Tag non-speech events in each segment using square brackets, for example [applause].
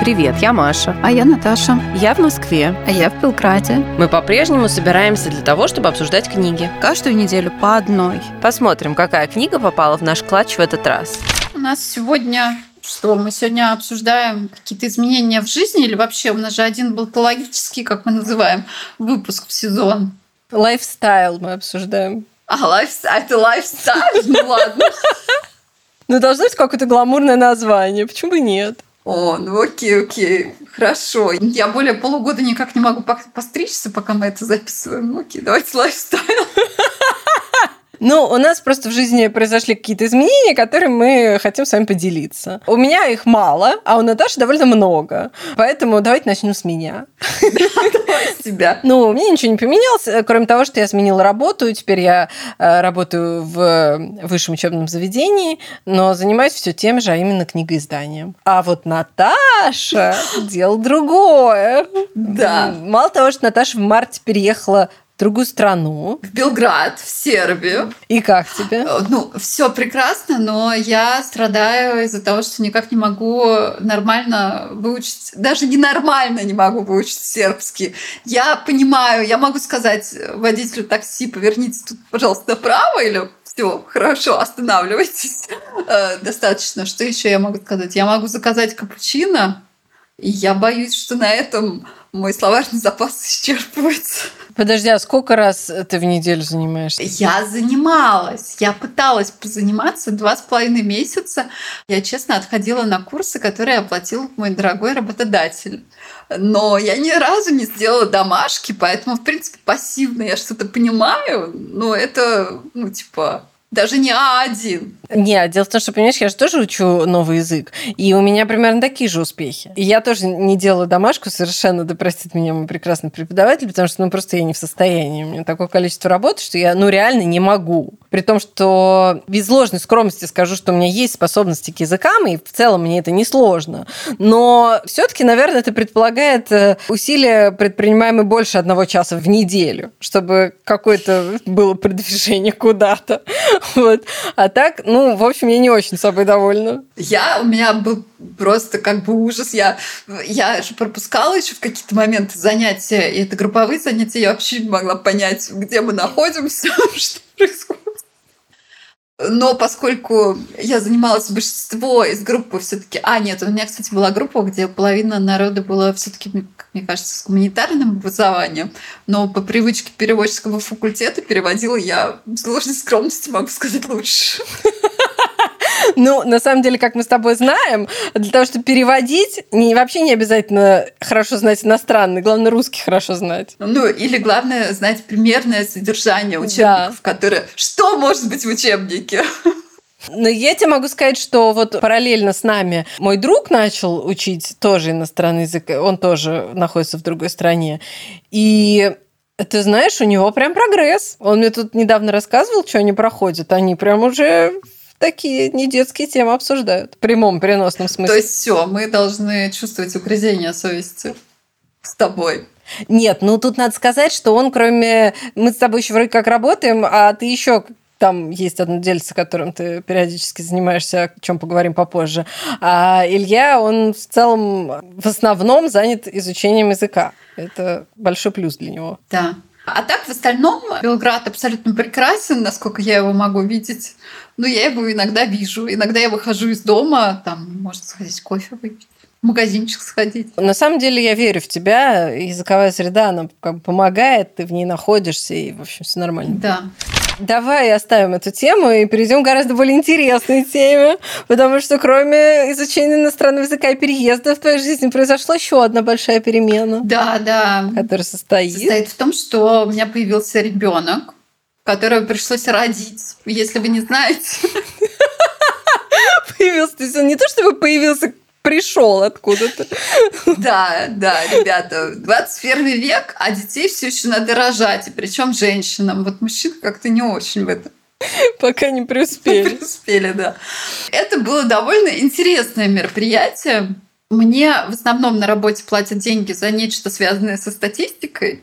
Привет, я Маша. А я Наташа. Я в Москве. А я в Белграде. Мы по-прежнему собираемся для того, чтобы обсуждать книги. Каждую неделю по одной. Посмотрим, какая книга попала в наш клатч в этот раз. У нас сегодня что? Мы сегодня обсуждаем какие-то изменения в жизни или вообще у нас же один был патологический, как мы называем, выпуск в сезон. Лайфстайл мы обсуждаем. А, лайфстайл, это лайфстайл? Ну ладно. [laughs] Ну, должно быть какое-то гламурное название. Почему бы нет? О, ну окей, окей, хорошо. Я более полугода никак не могу постричься, пока мы это записываем. Ну окей, давайте лайфстайл. Ну, у нас просто в жизни произошли какие-то изменения, которые мы хотим с вами поделиться. У меня их мало, а у Наташи довольно много. Поэтому давайте начнем с меня. С тебя. Ну, у меня ничего не поменялось, кроме того, что я сменила работу. Теперь я э, работаю в высшем учебном заведении, но занимаюсь все тем же, а именно книгоизданием. А вот Наташа [laughs] делал другое. Да. Мало того, что Наташа в марте переехала другую страну. В Белград, в Сербию. И как тебе? Э, ну, все прекрасно, но я страдаю из-за того, что никак не могу нормально выучить, даже ненормально не могу выучить сербский. Я понимаю, я могу сказать водителю такси, поверните тут, пожалуйста, направо или все, хорошо, останавливайтесь. Э, достаточно. Что еще я могу сказать? Я могу заказать капучино, и я боюсь, что на этом мой словарный запас исчерпывается. Подожди, а сколько раз ты в неделю занимаешься? Я занималась. Я пыталась позаниматься два с половиной месяца. Я, честно, отходила на курсы, которые оплатил мой дорогой работодатель. Но я ни разу не сделала домашки, поэтому, в принципе, пассивно я что-то понимаю, но это, ну, типа, даже не А1. Не, дело в том, что, понимаешь, я же тоже учу новый язык, и у меня примерно такие же успехи. И я тоже не делаю домашку совершенно, да простит меня мой прекрасный преподаватель, потому что, ну, просто я не в состоянии. У меня такое количество работы, что я, ну, реально не могу. При том, что без ложной скромности скажу, что у меня есть способности к языкам, и в целом мне это не сложно. Но все таки наверное, это предполагает э, усилия, предпринимаемые больше одного часа в неделю, чтобы какое-то было продвижение куда-то. [laughs] Вот. А так, ну, в общем, я не очень собой довольна. Я, у меня был просто как бы ужас. Я, я же пропускала еще в какие-то моменты занятия, и это групповые занятия, я вообще не могла понять, где мы находимся, [laughs] что происходит. Но поскольку я занималась большинство из группы все-таки... А, нет, у меня, кстати, была группа, где половина народа была все-таки, мне кажется, с гуманитарным образованием. Но по привычке переводческого факультета переводила я в сложной скромности, могу сказать, лучше. Ну, на самом деле, как мы с тобой знаем, для того, чтобы переводить, не, вообще не обязательно хорошо знать иностранный, главное, русский хорошо знать. Ну, или главное, знать примерное содержание учебников, да. которые... Что может быть в учебнике? Но я тебе могу сказать, что вот параллельно с нами мой друг начал учить тоже иностранный язык, он тоже находится в другой стране. И ты знаешь, у него прям прогресс. Он мне тут недавно рассказывал, что они проходят. Они прям уже такие не детские темы обсуждают в прямом переносном смысле. То есть все, мы должны чувствовать угрызение совести с тобой. Нет, ну тут надо сказать, что он, кроме... Мы с тобой еще вроде как работаем, а ты еще там есть одно дельце, которым ты периодически занимаешься, о чем поговорим попозже. А Илья, он в целом в основном занят изучением языка. Это большой плюс для него. Да. А так, в остальном, Белград абсолютно прекрасен, насколько я его могу видеть. Но я его иногда вижу. Иногда я выхожу из дома, там, может, сходить кофе выпить в магазинчик сходить. На самом деле я верю в тебя. Языковая среда, она как бы помогает, ты в ней находишься, и, в общем, все нормально. Да. Давай оставим эту тему и перейдем к гораздо более интересной теме, потому что кроме изучения иностранного языка и переезда в твоей жизни произошла еще одна большая перемена. Да, да. Которая состоит. Состоит в том, что у меня появился ребенок, которого пришлось родить. Если вы не знаете. [laughs] Появился, то есть он не то чтобы появился пришел откуда-то. Да, да, ребята, 21 век, а детей все еще надо рожать, и причем женщинам. Вот мужчин как-то не очень в этом. Пока не преуспели. Преуспели, да. Это было довольно интересное мероприятие. Мне в основном на работе платят деньги за нечто связанное со статистикой.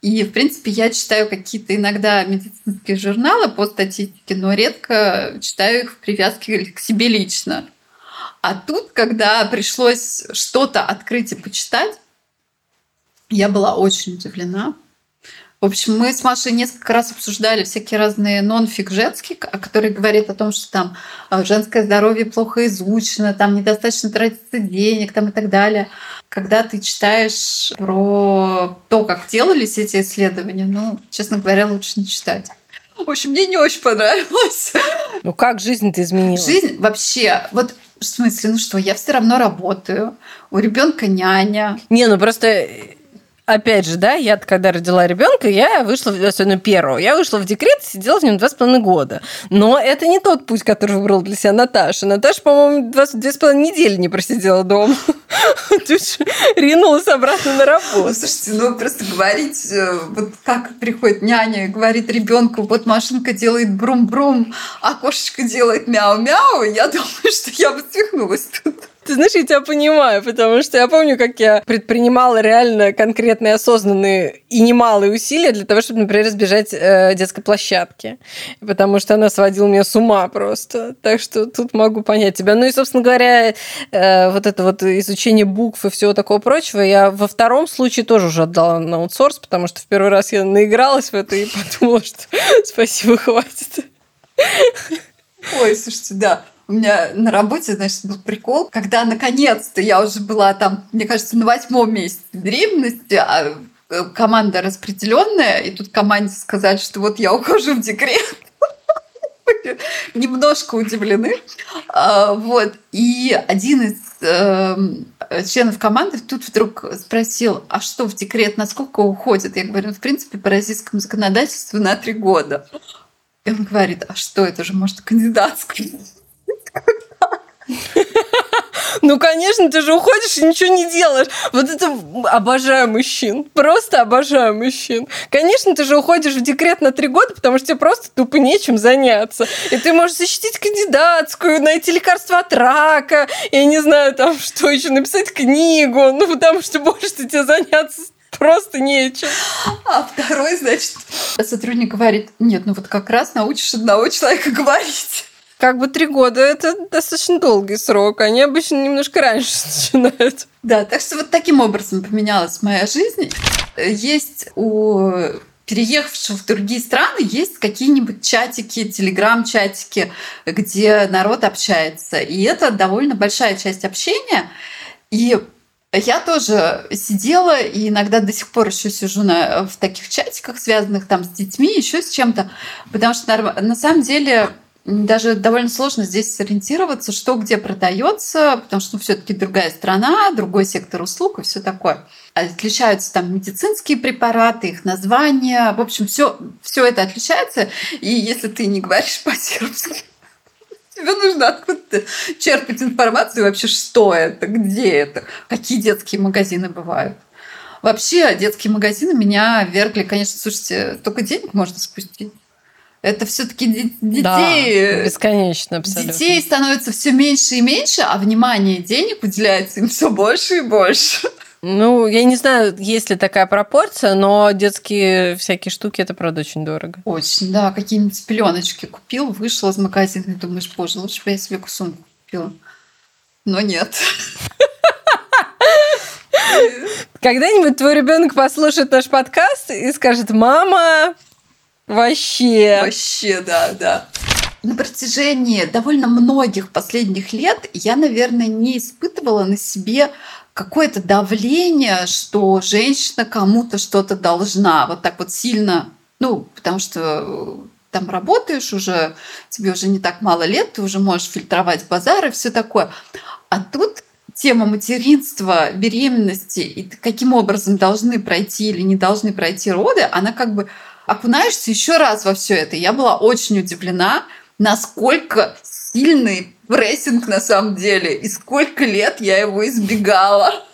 И, в принципе, я читаю какие-то иногда медицинские журналы по статистике, но редко читаю их в привязке к себе лично. А тут, когда пришлось что-то открыть и почитать, я была очень удивлена. В общем, мы с Машей несколько раз обсуждали всякие разные нон-фиг женские, которые говорят о том, что там а, женское здоровье плохо изучено, там недостаточно тратится денег там и так далее. Когда ты читаешь про то, как делались эти исследования, ну, честно говоря, лучше не читать. В общем, мне не очень понравилось. Ну как жизнь-то изменилась? Жизнь вообще, вот в смысле, ну что, я все равно работаю, у ребенка няня. Не, ну просто опять же, да, я когда родила ребенка, я вышла, особенно первого, я вышла в декрет, сидела в нем два с половиной года. Но это не тот путь, который выбрал для себя Наташа. Наташа, по-моему, две с половиной недели не просидела дома. [laughs] Ринулась обратно на работу. Слушайте, ну просто говорить, э, вот как приходит няня и говорит ребенку, вот машинка делает брум-брум, а кошечка делает мяу-мяу, я думаю, что я бы свихнулась тут. Ты знаешь, я тебя понимаю, потому что я помню, как я предпринимала реально конкретные, осознанные и немалые усилия для того, чтобы, например, избежать э, детской площадки. Потому что она сводила меня с ума просто. Так что тут могу понять тебя. Ну и, собственно говоря, э, вот это вот изучение букв и всего такого прочего, я во втором случае тоже уже отдала на аутсорс, потому что в первый раз я наигралась в это и [laughs] подумала, что [laughs] спасибо, хватит. Ой, слушайте, да у меня на работе, значит, был прикол, когда наконец-то я уже была там, мне кажется, на восьмом месяце беременности, а э, команда распределенная, и тут команде сказали, что вот я ухожу в декрет. [laughs] Немножко удивлены. А, вот. И один из эм, членов команды тут вдруг спросил, а что в декрет, насколько уходит? Я говорю, «Ну, в принципе, по российскому законодательству на три года. И он говорит, а что, это же может кандидатский ну, конечно, ты же уходишь и ничего не делаешь. Вот это обожаю мужчин. Просто обожаю мужчин. Конечно, ты же уходишь в декрет на три года, потому что тебе просто тупо нечем заняться. И ты можешь защитить кандидатскую, найти лекарство от рака, я не знаю, там, что еще, написать книгу, ну, потому что больше тебе заняться просто нечем. А второй, значит, сотрудник говорит, нет, ну вот как раз научишь одного человека говорить. Как бы три года – это достаточно долгий срок. Они обычно немножко раньше [laughs] начинают. Да, так что вот таким образом поменялась моя жизнь. Есть у переехавших в другие страны есть какие-нибудь чатики, телеграм-чатики, где народ общается. И это довольно большая часть общения. И я тоже сидела и иногда до сих пор еще сижу на, в таких чатиках, связанных там с детьми, еще с чем-то, потому что на самом деле даже довольно сложно здесь сориентироваться, что где продается, потому что ну, все-таки другая страна, другой сектор услуг и все такое. Отличаются там медицинские препараты, их названия. В общем, все, все это отличается. И если ты не говоришь по-сербски, [laughs] тебе нужно откуда-то черпать информацию вообще, что это, где это, какие детские магазины бывают. Вообще, детские магазины меня вергли, конечно, слушайте, только денег можно спустить. Это все-таки детей. Да, бесконечно, абсолютно. Детей становится все меньше и меньше, а внимание денег уделяется им все больше и больше. Ну, я не знаю, есть ли такая пропорция, но детские всякие штуки это правда очень дорого. Очень, да. Какие-нибудь пеленочки купил, вышел из магазина и думаешь, боже, лучше бы я себе сумку купила. Но нет. [laughs] Когда-нибудь твой ребенок послушает наш подкаст и скажет: Мама, Вообще. Вообще, да, да. На протяжении довольно многих последних лет я, наверное, не испытывала на себе какое-то давление, что женщина кому-то что-то должна. Вот так вот сильно. Ну, потому что э, там работаешь уже, тебе уже не так мало лет, ты уже можешь фильтровать базар и все такое. А тут тема материнства, беременности и каким образом должны пройти или не должны пройти роды, она как бы окунаешься еще раз во все это. Я была очень удивлена, насколько сильный прессинг на самом деле, и сколько лет я его избегала.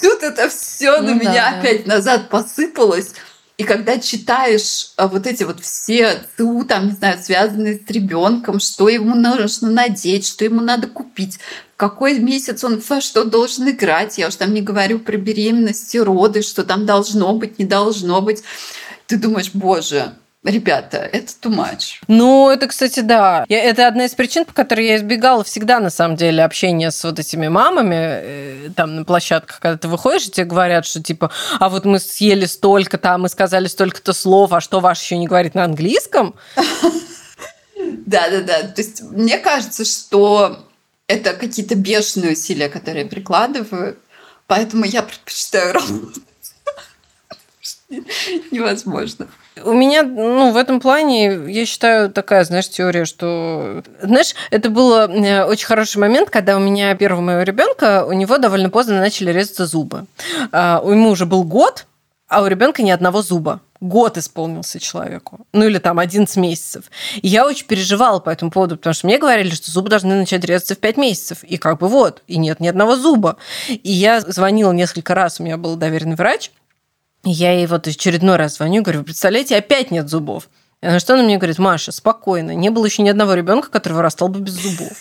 Тут это все ну, на да, меня да. опять назад посыпалось. И когда читаешь а, вот эти вот все ЦУ, там, не знаю, связанные с ребенком, что ему нужно надеть, что ему надо купить, какой месяц он во что должен играть, я уж там не говорю про беременность и роды, что там должно быть, не должно быть ты думаешь, боже, ребята, это too much. Ну, это, кстати, да. Я, это одна из причин, по которой я избегала всегда, на самом деле, общения с вот этими мамами э, там на площадках, когда ты выходишь, и тебе говорят, что типа, а вот мы съели столько-то, а мы сказали столько-то слов, а что ваш еще не говорит на английском? Да-да-да. То есть мне кажется, что это какие-то бешеные усилия, которые прикладывают, поэтому я предпочитаю работать. [laughs] Невозможно. У меня, ну, в этом плане, я считаю, такая, знаешь, теория, что... Знаешь, это был э, очень хороший момент, когда у меня первого моего ребенка, у него довольно поздно начали резаться зубы. А, ему уже был год, а у ребенка ни одного зуба. Год исполнился человеку. Ну или там 11 месяцев. И я очень переживала по этому поводу, потому что мне говорили, что зубы должны начать резаться в 5 месяцев. И как бы вот, и нет ни одного зуба. И я звонила несколько раз, у меня был доверенный врач, я ей вот очередной раз звоню, говорю, представляете, опять нет зубов. И на что она мне говорит, Маша, спокойно, не было еще ни одного ребенка, который вырастал бы без зубов. [laughs]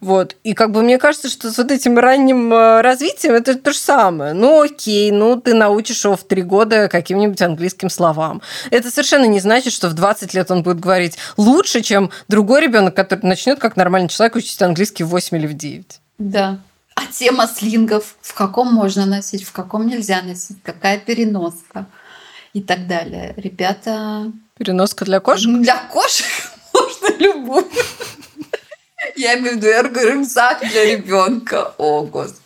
Вот. И как бы мне кажется, что с вот этим ранним э, развитием это то же самое. Ну, окей, ну, ты научишь его в три года каким-нибудь английским словам. Это совершенно не значит, что в 20 лет он будет говорить лучше, чем другой ребенок, который начнет как нормальный человек учить английский в 8 или в 9. Да. А тема слингов, в каком можно носить, в каком нельзя носить, какая переноска и так далее. Ребята... Переноска для кошек? Для кошек [laughs] можно любую. Я имею в виду эрго-рюкзак для ребенка. О, господи.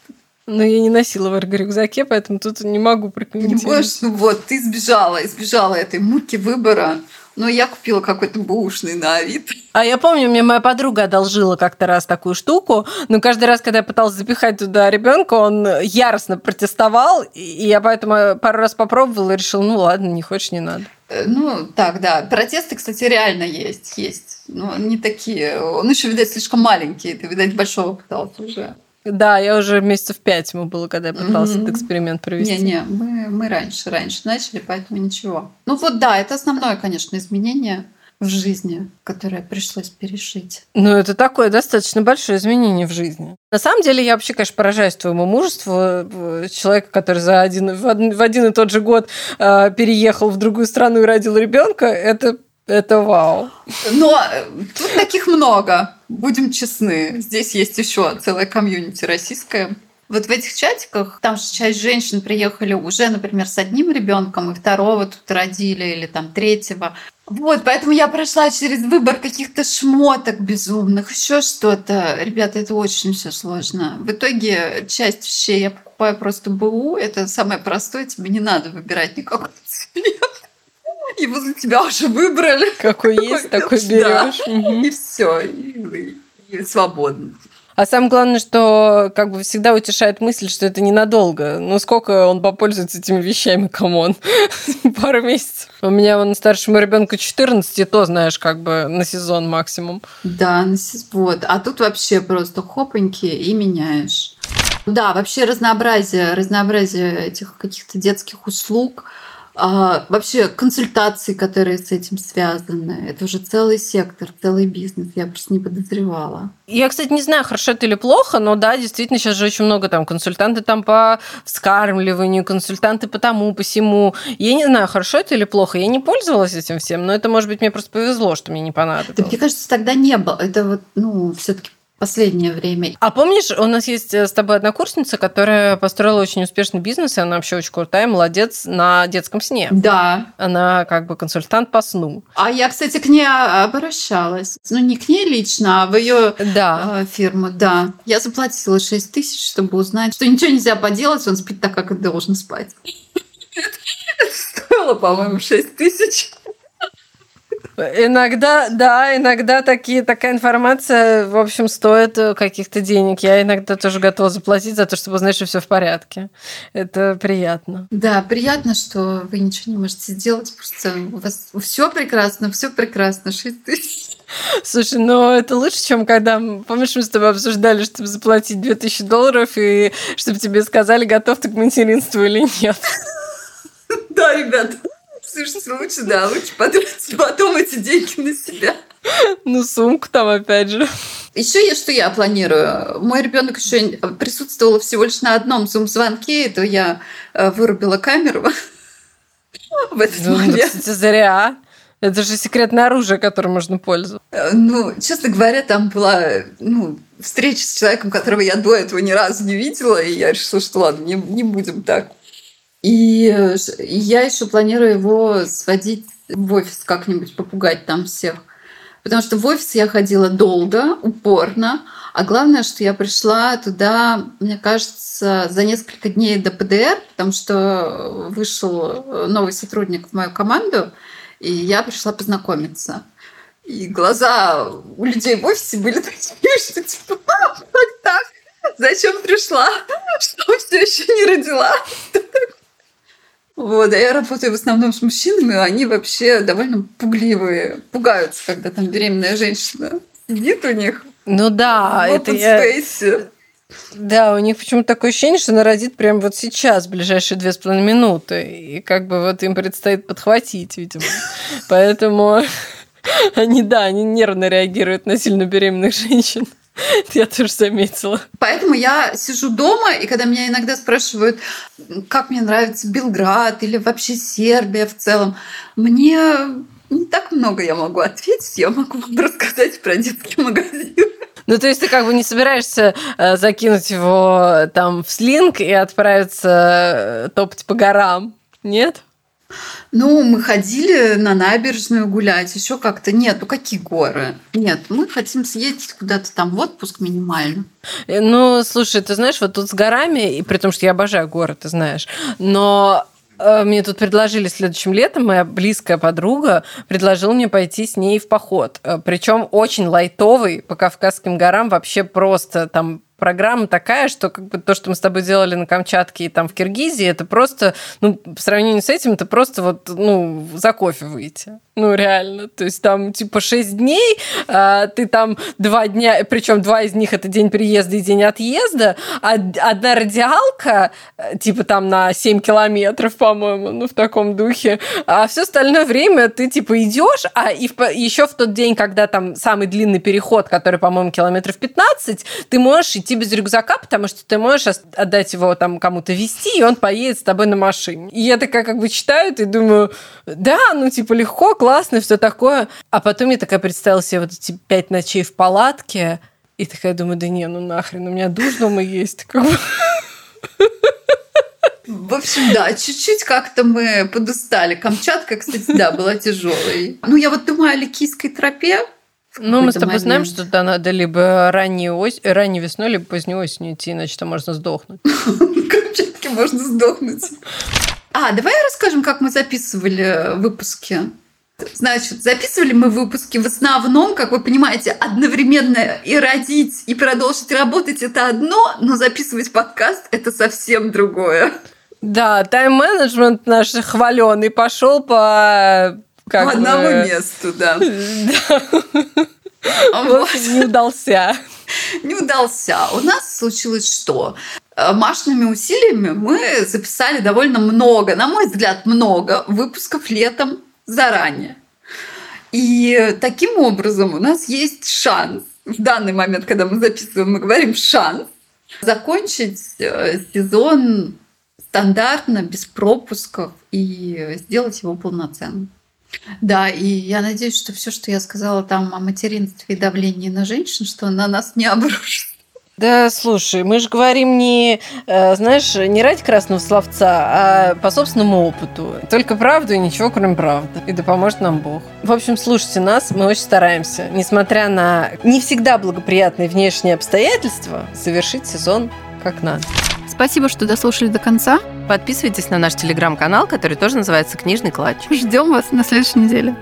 Но я не носила в эрго-рюкзаке, поэтому тут не могу прокомментировать. Не можешь? Ну вот, ты избежала, избежала этой муки выбора. Но я купила какой-то бэушный на Авито. А я помню, мне моя подруга одолжила как-то раз такую штуку, но каждый раз, когда я пыталась запихать туда ребенка, он яростно протестовал, и я поэтому пару раз попробовала и решила, ну ладно, не хочешь, не надо. Э, ну, так, да. Протесты, кстати, реально есть. Есть. Но не такие. Он еще, видать, слишком маленький. Ты, видать, большого пытался уже. Да, я уже месяцев пять ему было, когда я пыталась mm-hmm. этот эксперимент провести. Не-не, мы, мы раньше, раньше начали, поэтому ничего. Ну вот да, это основное, конечно, изменение в жизни, которое пришлось перешить. Ну, это такое достаточно большое изменение в жизни. На самом деле, я вообще, конечно, поражаюсь твоему мужеству. Человека, который за один, в, один, в один и тот же год э, переехал в другую страну и родил ребенка, это это вау. Но э, тут таких много, будем честны. Здесь есть еще целая комьюнити российская. Вот в этих чатиках, там же часть женщин приехали уже, например, с одним ребенком, и второго тут родили, или там третьего. Вот, поэтому я прошла через выбор каких-то шмоток безумных, еще что-то. Ребята, это очень все сложно. В итоге часть вещей я покупаю просто БУ. Это самое простое, тебе не надо выбирать никакой цвет и возле тебя уже выбрали. Какой есть, такой берешь. И все, и, свободно. А самое главное, что как бы всегда утешает мысль, что это ненадолго. Ну, сколько он попользуется этими вещами, come on? [laughs] Пару месяцев. У меня вон старшему ребенку 14, и то, знаешь, как бы на сезон максимум. Да, на сезон. Вот. А тут вообще просто хопаньки и меняешь. Да, вообще разнообразие, разнообразие этих каких-то детских услуг – а, вообще консультации, которые с этим связаны. Это уже целый сектор, целый бизнес. Я просто не подозревала. Я, кстати, не знаю, хорошо это или плохо, но да, действительно, сейчас же очень много там консультанты там по вскармливанию, консультанты по тому, по всему. Я не знаю, хорошо это или плохо. Я не пользовалась этим всем, но это, может быть, мне просто повезло, что мне не понадобилось. Да, мне кажется, тогда не было. Это вот, ну, все-таки последнее время. А помнишь, у нас есть э, с тобой одна курсница, которая построила очень успешный бизнес, и она вообще очень крутая, молодец на детском сне. Да. Она как бы консультант по сну. А я, кстати, к ней обращалась. Ну, не к ней лично, а в ее да. Э, фирму, да. Я заплатила 6 тысяч, чтобы узнать, что ничего нельзя поделать, он спит так, как и должен спать. [laughs] Это стоило, по-моему, 6 тысяч. Иногда, да, иногда такие, такая информация, в общем, стоит э, каких-то денег. Я иногда тоже готова заплатить за то, чтобы узнать, что все в порядке. Это приятно. Да, приятно, что вы ничего не можете сделать. Просто у вас все прекрасно, все прекрасно. 6 тысяч. Слушай, ну это лучше, чем когда, помнишь, мы с тобой обсуждали, чтобы заплатить 2000 долларов и чтобы тебе сказали, готов ты к материнству или нет. Да, ребята. Слушайте, лучше, да, лучше потратить потом эти деньги на себя. Ну, сумку там опять же. Еще я что я планирую? Мой ребенок еще присутствовал всего лишь на одном зум-звонке, то я э, вырубила камеру [laughs] в этот ну, момент. Кстати, зря. Это же секретное оружие, которым можно пользоваться. Э, ну, честно говоря, там была ну, встреча с человеком, которого я до этого ни разу не видела, и я решила, что ладно, не, не будем так. И э, я еще планирую его сводить в офис как-нибудь, попугать там всех. Потому что в офис я ходила долго, упорно, а главное, что я пришла туда, мне кажется, за несколько дней до ПДР, потому что вышел новый сотрудник в мою команду, и я пришла познакомиться. И глаза у людей в офисе были [laughs] такие, что типа, как так? Зачем пришла? Что все еще не родила? [laughs] Вот, а я работаю в основном с мужчинами, они вообще довольно пугливые, пугаются, когда там беременная женщина сидит у них. Ну да, это я... спейсе. Да, у них почему-то такое ощущение, что она родит прямо вот сейчас, в ближайшие две с половиной минуты. И как бы вот им предстоит подхватить, видимо. Поэтому [laughs] они, да, они нервно реагируют на сильно беременных женщин. [laughs] Я тоже заметила. Поэтому я сижу дома, и когда меня иногда спрашивают, как мне нравится Белград или вообще Сербия в целом, мне не так много я могу ответить. Я могу [laughs] рассказать про детский магазин. Ну, то есть ты как бы не собираешься э, закинуть его там в слинг и отправиться э, топать по горам, нет? Ну, мы ходили на набережную гулять, еще как-то. Нет, ну какие горы? Нет, мы хотим съездить куда-то там в отпуск минимально. Э, ну, слушай, ты знаешь, вот тут с горами, и при том, что я обожаю горы, ты знаешь, но э, мне тут предложили следующим летом, моя близкая подруга предложила мне пойти с ней в поход. Э, Причем очень лайтовый по Кавказским горам, вообще просто там программа такая, что как бы то, что мы с тобой делали на Камчатке и там в Киргизии, это просто, ну, по сравнению с этим, это просто вот, ну, за кофе выйти. Ну, реально. То есть там типа 6 дней, а, ты там два дня, причем два из них это день приезда и день отъезда, а одна радиалка, типа там на 7 километров, по-моему, ну, в таком духе, а все остальное время ты типа идешь, а и в, еще в тот день, когда там самый длинный переход, который, по-моему, километров 15, ты можешь идти без рюкзака, потому что ты можешь отдать его там кому-то вести, и он поедет с тобой на машине. И я такая как бы читаю и думаю, да, ну типа легко, классно, все такое. А потом я такая представила себе вот эти пять ночей в палатке, и такая думаю, да не, ну нахрен, у меня душ дома есть. Как бы. В общем, да, чуть-чуть как-то мы подустали. Камчатка, кстати, да, была тяжелой. Ну, я вот думаю о Ликийской тропе. Ну, мы с тобой момент. знаем, что туда надо либо ранней, ось... ранней весной, либо поздней осенью идти, иначе там можно сдохнуть. [laughs] Камчатке можно сдохнуть. А, давай расскажем, как мы записывали выпуски. Значит, записывали мы выпуски в основном, как вы понимаете, одновременно и родить, и продолжить работать это одно, но записывать подкаст это совсем другое. Да, тайм-менеджмент наш хваленый пошел по как по одному месту, да. [laughs] Вот не удался. [laughs] Не удался. У нас случилось что? Э, Машными усилиями мы записали довольно много, на мой взгляд, много выпусков летом заранее. И таким образом у нас есть шанс. В данный момент, когда мы записываем, мы говорим шанс закончить э, сезон стандартно, без пропусков и сделать его полноценным. Да, и я надеюсь, что все, что я сказала там о материнстве и давлении на женщин, что на нас не обрушится. Да, слушай, мы же говорим не, э, знаешь, не ради красного словца, а по собственному опыту. Только правду и ничего, кроме правды. И да поможет нам Бог. В общем, слушайте нас, мы очень стараемся, несмотря на не всегда благоприятные внешние обстоятельства, завершить сезон как надо. Спасибо, что дослушали до конца. Подписывайтесь на наш телеграм-канал, который тоже называется «Книжный клатч». Ждем вас на следующей неделе.